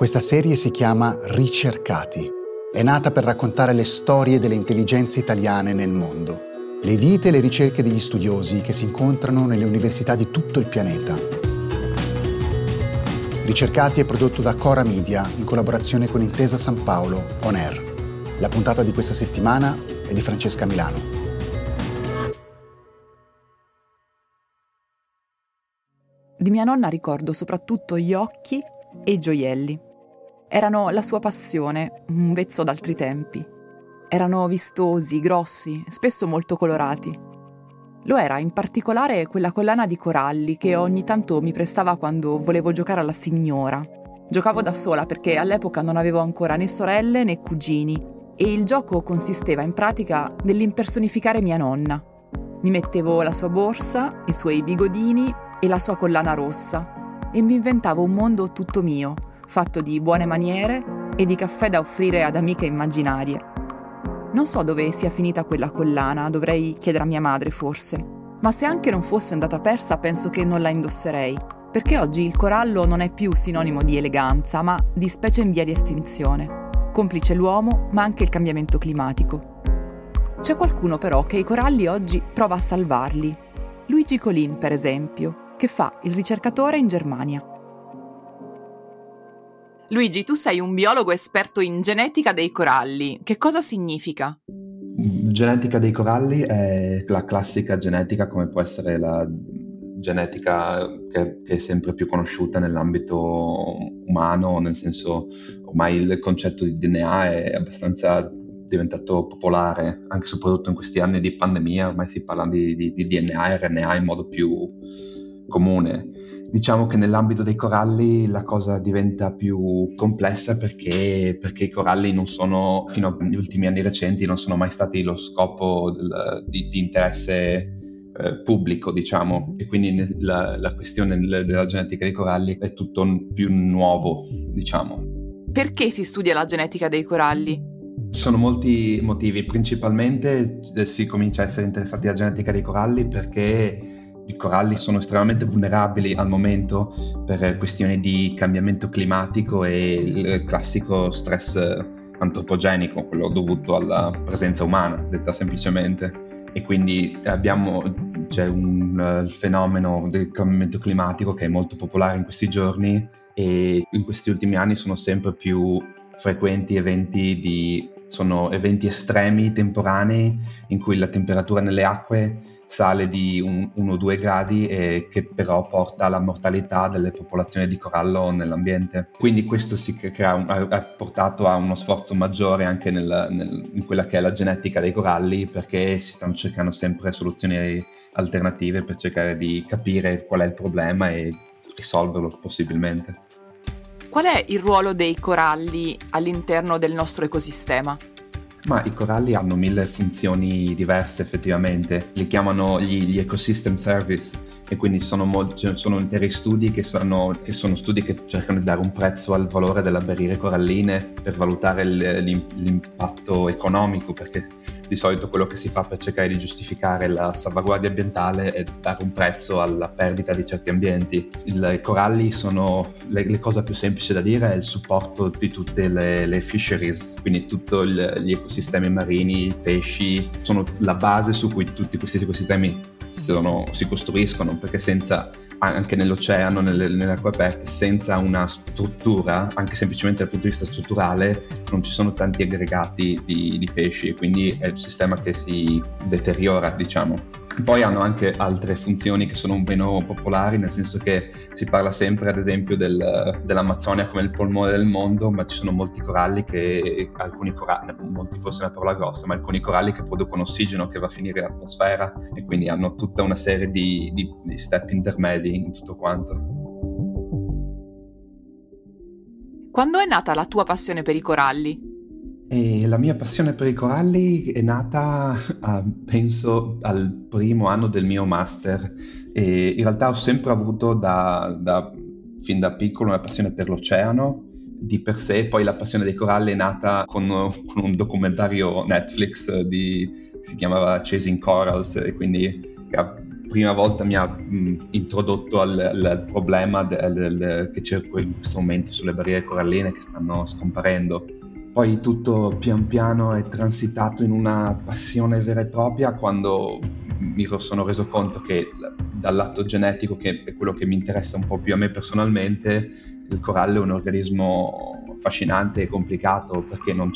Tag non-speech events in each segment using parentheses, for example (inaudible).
Questa serie si chiama Ricercati. È nata per raccontare le storie delle intelligenze italiane nel mondo, le vite e le ricerche degli studiosi che si incontrano nelle università di tutto il pianeta. Ricercati è prodotto da Cora Media in collaborazione con Intesa San Paolo On Air. La puntata di questa settimana è di Francesca Milano. Di mia nonna ricordo soprattutto gli occhi e i gioielli. Erano la sua passione, un vezzo d'altri tempi. Erano vistosi, grossi, spesso molto colorati. Lo era in particolare quella collana di coralli che ogni tanto mi prestava quando volevo giocare alla signora. Giocavo da sola perché all'epoca non avevo ancora né sorelle né cugini e il gioco consisteva in pratica nell'impersonificare mia nonna. Mi mettevo la sua borsa, i suoi bigodini e la sua collana rossa e mi inventavo un mondo tutto mio, fatto di buone maniere e di caffè da offrire ad amiche immaginarie. Non so dove sia finita quella collana, dovrei chiedere a mia madre forse, ma se anche non fosse andata persa penso che non la indosserei, perché oggi il corallo non è più sinonimo di eleganza, ma di specie in via di estinzione, complice l'uomo, ma anche il cambiamento climatico. C'è qualcuno però che i coralli oggi prova a salvarli. Luigi Colin, per esempio, che fa il ricercatore in Germania. Luigi, tu sei un biologo esperto in genetica dei coralli. Che cosa significa? Genetica dei coralli è la classica genetica come può essere la genetica che, che, è sempre più conosciuta nell'ambito umano, nel senso ormai il concetto di DNA è abbastanza diventato popolare, anche soprattutto in questi anni di pandemia, ormai si parla di, di, di DNA e RNA in modo più comune. Diciamo che nell'ambito dei coralli la cosa diventa più complessa perché, perché i coralli non sono, fino agli ultimi anni recenti, non sono mai stati lo scopo del, di, di, interesse eh, pubblico, diciamo, e quindi la, la questione della genetica dei coralli è tutto più nuovo, diciamo. Perché si studia la genetica dei coralli? Sono molti motivi, principalmente eh, si comincia a essere interessati alla genetica dei coralli perché i coralli sono estremamente vulnerabili al momento per questioni di cambiamento climatico e il classico stress antropogenico, quello dovuto alla presenza umana, detta semplicemente. E quindi abbiamo, c'è un uh, fenomeno del cambiamento climatico che è molto popolare in questi giorni e in questi ultimi anni sono sempre più frequenti eventi di sono eventi estremi temporanei in cui la temperatura nelle acque sale di 1-2 gradi e che però porta alla mortalità delle popolazioni di corallo nell'ambiente. Quindi questo crea ha, portato a uno sforzo maggiore anche nel, nel, in quella che è la genetica dei coralli perché si stanno cercando sempre soluzioni alternative per cercare di capire qual è il problema e risolverlo possibilmente. Qual è il ruolo dei coralli all'interno del nostro ecosistema? Ma i coralli hanno mille funzioni diverse effettivamente, li chiamano gli, gli ecosystem service e quindi sono, cioè, sono interi studi che sono, che sono, studi che cercano di dare un prezzo al valore delle barriere coralline per valutare l'impatto economico perché di solito quello che si fa per cercare di giustificare la salvaguardia ambientale è dare un prezzo alla perdita di certi ambienti. I coralli sono, le, le cose più semplici da dire è il supporto di tutte le, le fisheries, quindi tutti gli ecosistemi marini, i pesci, sono la base su cui tutti questi ecosistemi sono, si costruiscono, perché senza anche nell'oceano, nelle, nelle acque aperte, senza una struttura, anche semplicemente dal punto di vista strutturale, non ci sono tanti aggregati di, di pesci quindi è sistema che si deteriora, diciamo. Poi hanno anche altre funzioni che sono meno popolari, nel senso che si parla sempre, ad esempio, del, dell'Amazzonia come il polmone del mondo, ma ci sono molti coralli che, alcuni coralli, molti forse è una parola grossa, ma alcuni coralli che producono ossigeno che va a finire in atmosfera e quindi hanno tutta una serie di, di, di step intermedi in tutto quanto. Quando è nata la tua passione per i coralli? E la mia passione per i coralli è nata, uh, penso, al primo anno del mio master. E in realtà ho sempre avuto da, da, fin da piccolo una passione per l'oceano di per sé, poi la passione dei coralli è nata con, con un documentario Netflix di, si chiamava Chasing Corals e quindi ha prima volta mi ha mh, introdotto al, al problema del, del, che c'è in questo momento sulle barriere coralline che stanno scomparendo. Poi tutto pian piano è transitato in una passione vera e propria. Quando mi sono reso conto che dal lato genetico, che è quello che mi interessa un po' più a me personalmente, il corallo è un organismo affascinante e complicato perché non,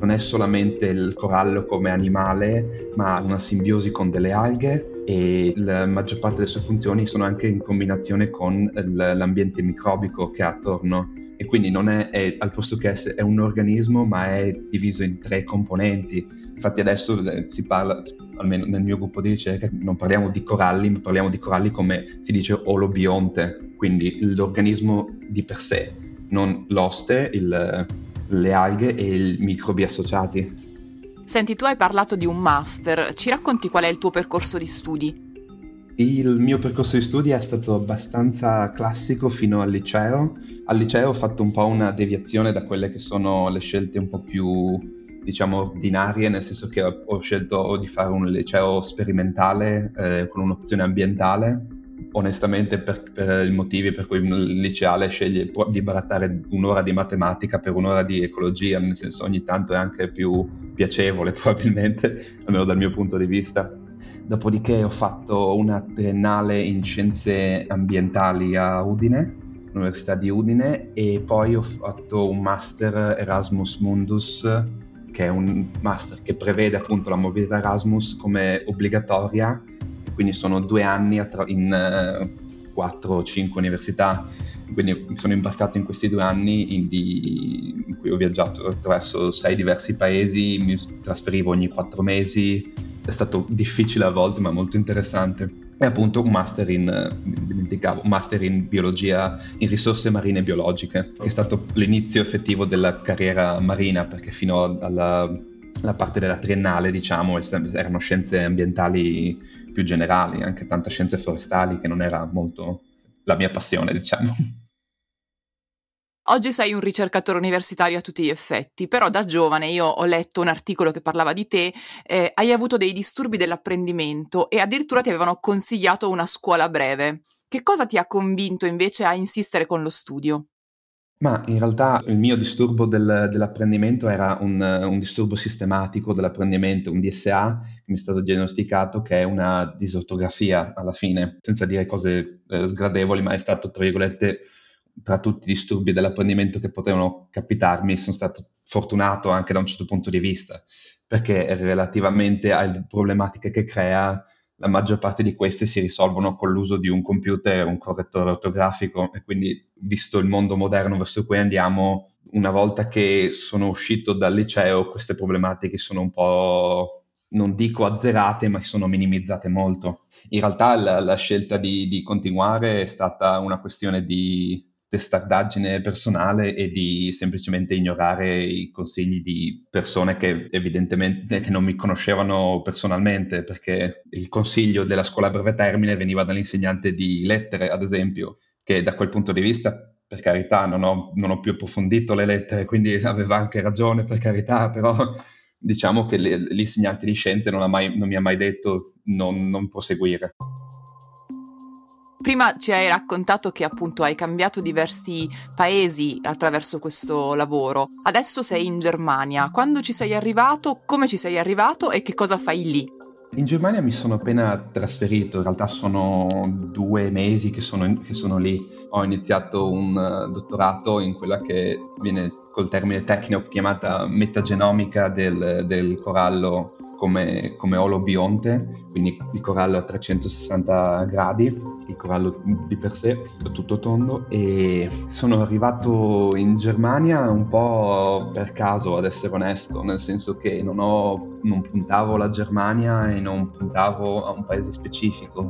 non è solamente il corallo come animale, ma una simbiosi con delle alghe e la maggior parte delle sue funzioni sono anche in combinazione con l'ambiente microbico che ha attorno quindi non è, è al posto che essere, è un organismo ma è diviso in tre componenti infatti adesso eh, si parla almeno nel mio gruppo di ricerca non parliamo di coralli ma parliamo di coralli come si dice olobionte quindi l'organismo di per sé non l'oste, il, le alghe e i microbi associati. Senti, tu hai parlato di un master, ci racconti qual è il tuo percorso di studi? Il mio percorso di studi è stato abbastanza classico fino al liceo. Al liceo ho fatto un po' una deviazione da quelle che sono le scelte un po' più, diciamo, ordinarie, nel senso che ho scelto di fare un liceo sperimentale eh, con un'opzione ambientale onestamente per, per, i motivi per cui il liceale sceglie di barattare un'ora di matematica per un'ora di ecologia, nel senso ogni tanto è anche più piacevole (laughs) probabilmente, almeno dal mio punto di vista. Dopodiché ho fatto una triennale in scienze ambientali a Udine, all'Università di Udine, e poi ho fatto un master Erasmus Mundus, che è un master che prevede appunto la mobilità Erasmus come obbligatoria. Quindi sono due anni attra- in uh, quattro o cinque università, quindi mi sono imbarcato in questi due anni in, di, in cui ho viaggiato attraverso sei diversi paesi, mi trasferivo ogni quattro mesi, è stato difficile a volte ma molto interessante. E appunto un master in, dimenticavo, un master in biologia, in risorse marine biologiche, che è stato l'inizio effettivo della carriera marina, perché fino alla, alla parte della triennale, diciamo, erano scienze ambientali più generali, anche tante scienze forestali che non era molto la mia passione, diciamo. Oggi sei un ricercatore universitario a tutti gli effetti, però da giovane io ho letto un articolo che parlava di te, eh, hai avuto dei disturbi dell'apprendimento e addirittura ti avevano consigliato una scuola breve. Che cosa ti ha convinto invece a insistere con lo studio? Ma in realtà il mio disturbo del, dell'apprendimento era un, un, disturbo sistematico dell'apprendimento, un DSA, che mi è stato diagnosticato che è una disortografia alla fine, senza dire cose eh, sgradevoli, ma è stato, tra virgolette, tra tutti i disturbi dell'apprendimento che potevano capitarmi, sono stato fortunato anche da un certo punto di vista, perché relativamente alle problematiche che crea, la maggior parte di queste si risolvono con l'uso di un computer un correttore ortografico e quindi visto il mondo moderno verso cui andiamo, una volta che sono uscito dal liceo queste problematiche sono un po', non dico azzerate, ma sono minimizzate molto. In realtà la, la scelta di, di continuare è stata una questione di testardaggine personale e di semplicemente ignorare i consigli di persone che evidentemente che non mi conoscevano personalmente, perché il consiglio della scuola a breve termine veniva dall'insegnante di lettere, ad esempio, che da quel punto di vista, per carità, non ho, non ho più approfondito le lettere, quindi aveva anche ragione, per carità, però diciamo che l'insegnante di scienze non, mai, non mi ha mai detto non, non proseguire. Prima ci hai raccontato che appunto hai cambiato diversi paesi attraverso questo lavoro. Adesso sei in Germania. Quando ci sei arrivato, come ci sei arrivato e che cosa fai lì? In Germania mi sono appena trasferito, in realtà sono due mesi che sono, in, che sono lì. Ho iniziato un uh, dottorato in quella che viene col termine tecnico chiamata metagenomica del, del corallo come, come olobionte, quindi il corallo a 360 gradi, il corallo di per sé, tutto tondo, e sono arrivato in Germania un po' per caso, ad essere onesto, nel senso che non, ho, non puntavo alla Germania e non puntavo a un paese specifico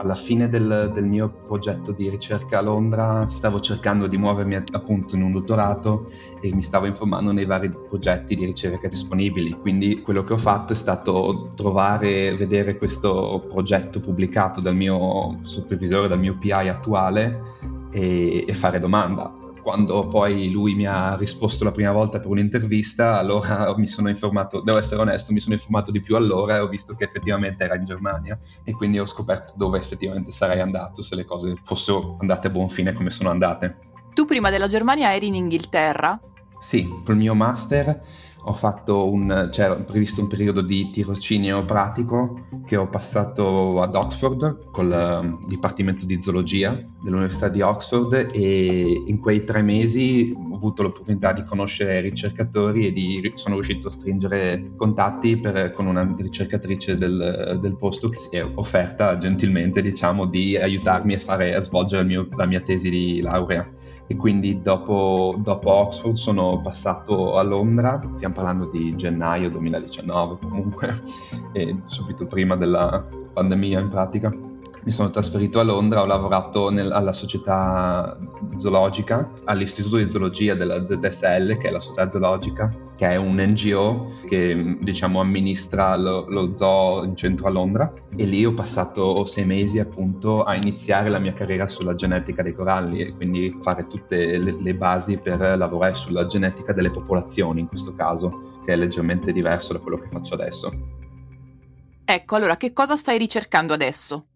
alla fine del, del, mio progetto di ricerca a Londra stavo cercando di muovermi appunto in un dottorato e mi stavo informando nei vari progetti di ricerca disponibili. Quindi quello che ho fatto è stato trovare, vedere questo progetto pubblicato dal mio supervisore, dal mio PI attuale e, e fare domanda quando poi lui mi ha risposto la prima volta per un'intervista, allora (laughs) mi sono informato, devo essere onesto, mi sono informato di più allora e ho visto che effettivamente era in Germania e quindi ho scoperto dove effettivamente sarei andato se le cose fossero andate a buon fine come sono andate. Tu prima della Germania eri in Inghilterra? Sì, col mio master ho fatto un, cioè, ho previsto un periodo di tirocinio pratico che ho passato ad Oxford col um, Dipartimento di Zoologia dell'Università di Oxford e in quei tre mesi ho avuto l'opportunità di conoscere ricercatori e di, sono riuscito a stringere contatti per, con una ricercatrice del, del, posto che si è offerta gentilmente diciamo di aiutarmi a, fare, a svolgere mio, la mia tesi di laurea e quindi dopo, dopo, Oxford sono passato a Londra, stiamo parlando di gennaio 2019 comunque, (laughs) subito prima della pandemia in pratica. Mi sono trasferito a Londra, ho lavorato nel, alla società zoologica, all'Istituto di Zoologia della ZSL, che è la società zoologica, che è un NGO che diciamo amministra lo, lo zoo in centro a Londra e lì ho passato sei mesi appunto a iniziare la mia carriera sulla genetica dei coralli e quindi fare tutte le, le basi per lavorare sulla genetica delle popolazioni in questo caso, che è leggermente diverso da quello che faccio adesso. Ecco, allora che cosa stai ricercando adesso?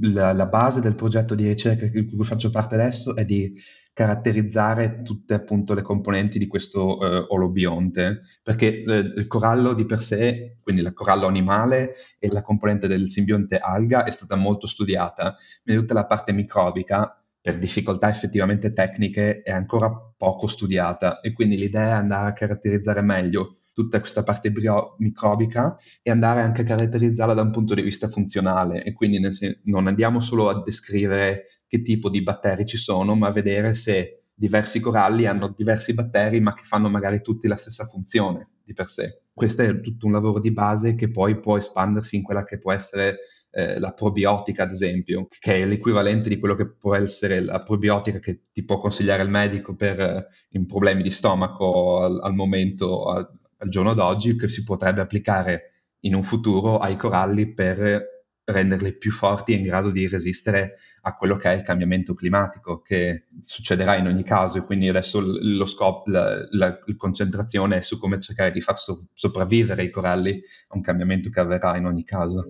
la, la, base del progetto di ricerca di cui faccio parte adesso è di caratterizzare tutte appunto le componenti di questo eh, olobionte, perché eh, il corallo di per sé, quindi il corallo animale e la componente del simbionte alga è stata molto studiata, ma tutta la parte microbica per difficoltà effettivamente tecniche è ancora poco studiata. E quindi l'idea è andare a caratterizzare meglio tutta questa parte bio- microbica e andare anche a caratterizzarla da un punto di vista funzionale e quindi sen- non andiamo solo a descrivere che tipo di batteri ci sono, ma a vedere se diversi coralli hanno diversi batteri ma che fanno magari tutti la stessa funzione di per sé. Questo è tutto un lavoro di base che poi può espandersi in quella che può essere eh, la probiotica, ad esempio, che è l'equivalente di quello che può essere la probiotica che ti può consigliare il medico per eh, problemi di stomaco al, al momento, a, al giorno d'oggi che si potrebbe applicare in un futuro ai coralli per renderli più forti e in grado di resistere a quello che è il cambiamento climatico che succederà in ogni caso e quindi adesso lo scopo, la, la, la concentrazione è su come cercare di far so, sopravvivere i coralli a un cambiamento che avverrà in ogni caso.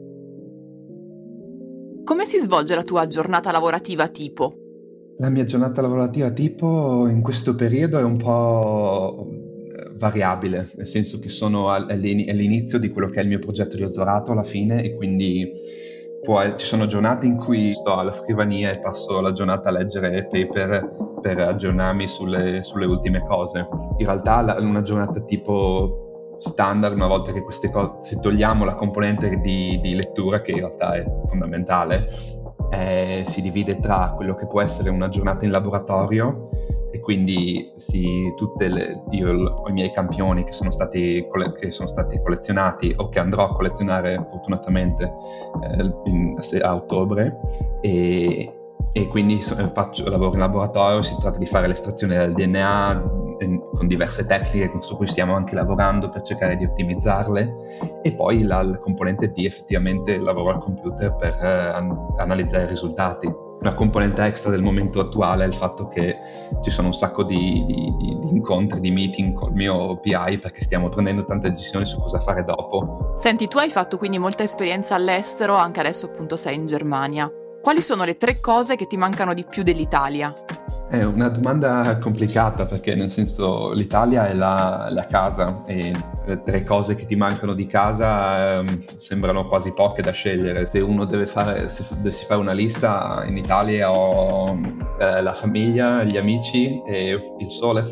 Come si svolge la tua giornata lavorativa tipo? La mia giornata lavorativa tipo in questo periodo è un po' variabile, nel senso che sono all'inizio di quello che è il mio progetto di dottorato alla fine e quindi può, ci sono giornate in cui sto alla scrivania e passo la giornata a leggere paper per aggiornarmi sulle, sulle ultime cose. In realtà una giornata tipo standard, una volta che queste cose, se togliamo la componente di, di lettura che in realtà è fondamentale, eh, si divide tra quello che può essere una giornata in laboratorio e quindi sì, le, io ho i miei campioni che sono, stati, che sono stati collezionati o che andrò a collezionare fortunatamente eh, in, a ottobre. E, e quindi faccio, lavoro in laboratorio, si tratta di fare l'estrazione del DNA con diverse tecniche su cui stiamo anche lavorando per cercare di ottimizzarle. E poi la, la componente D effettivamente lavoro al computer per eh, an- analizzare i risultati una componente extra del momento attuale è il fatto che ci sono un sacco di, di, di, incontri, di meeting col mio PI perché stiamo prendendo tante decisioni su cosa fare dopo. Senti, tu hai fatto quindi molta esperienza all'estero, anche adesso appunto sei in Germania. Quali sono le tre cose che ti mancano di più dell'Italia? È una domanda complicata perché nel senso l'Italia è la, la casa e le tre cose che ti mancano di casa eh, sembrano quasi poche da scegliere. Se uno deve fare, se dovessi fare una lista in Italia ho eh, la famiglia, gli amici e il sole.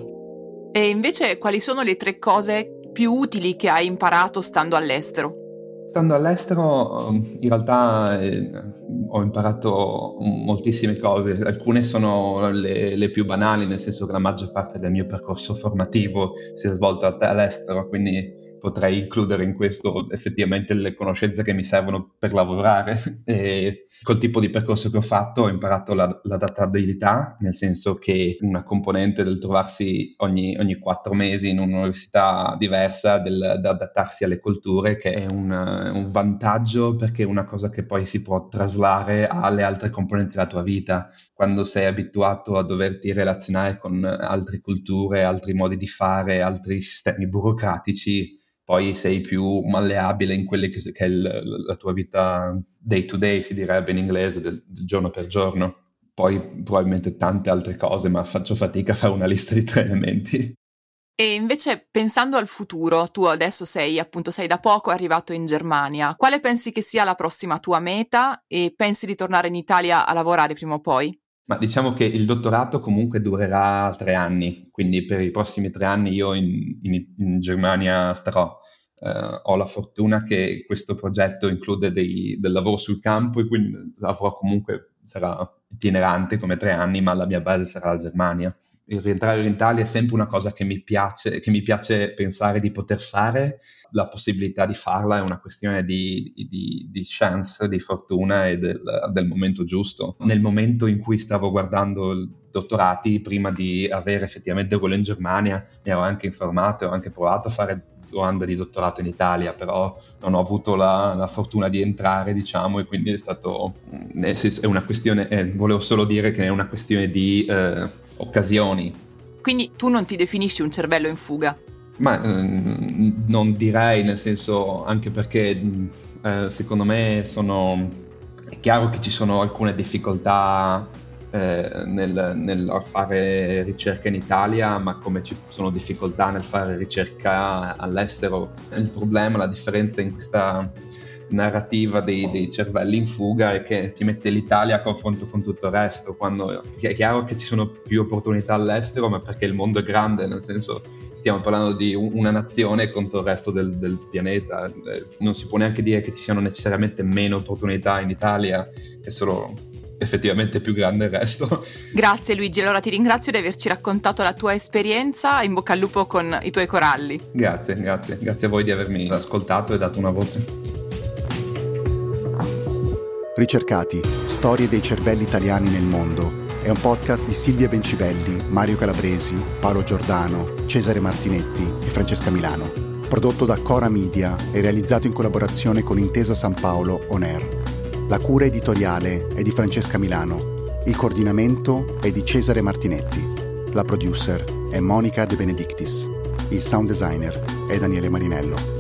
E invece quali sono le tre cose più utili che hai imparato stando all'estero? Stando all'estero in realtà eh, ho imparato moltissime cose, alcune sono le, le, più banali, nel senso che la maggior parte del mio percorso formativo si è svolto all'estero, quindi potrei includere in questo effettivamente le conoscenze che mi servono per lavorare. E col tipo di percorso che ho fatto ho imparato la, l'adattabilità, nel senso che una componente del trovarsi ogni, ogni quattro mesi in un'università diversa, del, da adattarsi alle culture, che è un, un vantaggio perché è una cosa che poi si può traslare alle altre componenti della tua vita. Quando sei abituato a doverti relazionare con altre culture, altri modi di fare, altri sistemi burocratici, poi sei più malleabile in quelle che, che è il, la tua vita day to day, si direbbe in inglese, del, del, giorno per giorno. Poi probabilmente tante altre cose, ma faccio fatica a fare una lista di tre elementi. E invece pensando al futuro, tu adesso sei appunto sei da poco arrivato in Germania, quale pensi che sia la prossima tua meta e pensi di tornare in Italia a lavorare prima o poi? Ma diciamo che il dottorato comunque durerà tre anni, quindi per i prossimi tre anni io in, in, in Germania starò. Uh, ho la fortuna che questo progetto include dei, del lavoro sul campo e quindi l'avrò comunque, sarà itinerante come tre anni, ma la mia base sarà la Germania il rientrare in Italia è sempre una cosa che mi piace, che mi piace pensare di poter fare. La possibilità di farla è una questione di, di, di chance, di fortuna e del, del, momento giusto. Nel momento in cui stavo guardando i dottorati, prima di avere effettivamente quello in Germania, mi ero anche informato e ho anche provato a fare domanda di dottorato in Italia, però non ho avuto la, la fortuna di entrare, diciamo, e quindi è stato, è una questione, eh, volevo solo dire che è una questione di eh, occasioni. Quindi tu non ti definisci un cervello in fuga? Ma eh, non direi, nel senso, anche perché eh, secondo me sono... È chiaro che ci sono alcune difficoltà eh, nel, nel, fare ricerca in Italia, ma come ci sono difficoltà nel fare ricerca all'estero. Il problema, la differenza in questa narrativa dei, dei, cervelli in fuga è che ti mette l'Italia a confronto con tutto il resto, quando è chiaro che ci sono più opportunità all'estero, ma perché il mondo è grande, nel senso stiamo parlando di una nazione contro il resto del, del pianeta, eh, non si può neanche dire che ci siano necessariamente meno opportunità in Italia, è solo effettivamente più grande il resto. (laughs) Grazie Luigi, allora ti ringrazio di averci raccontato la tua esperienza, in bocca al lupo con i tuoi coralli. Grazie, grazie, grazie a voi di avermi ascoltato e dato una voce. Ricercati, storie dei cervelli italiani nel mondo è un podcast di Silvia Bencivelli, Mario Calabresi, Paolo Giordano, Cesare Martinetti e Francesca Milano. Prodotto da Cora Media e realizzato in collaborazione con Intesa San Paolo On Air. La cura editoriale è di Francesca Milano. Il coordinamento è di Cesare Martinetti. La producer è Monica De Benedictis. Il sound designer è Daniele Marinello.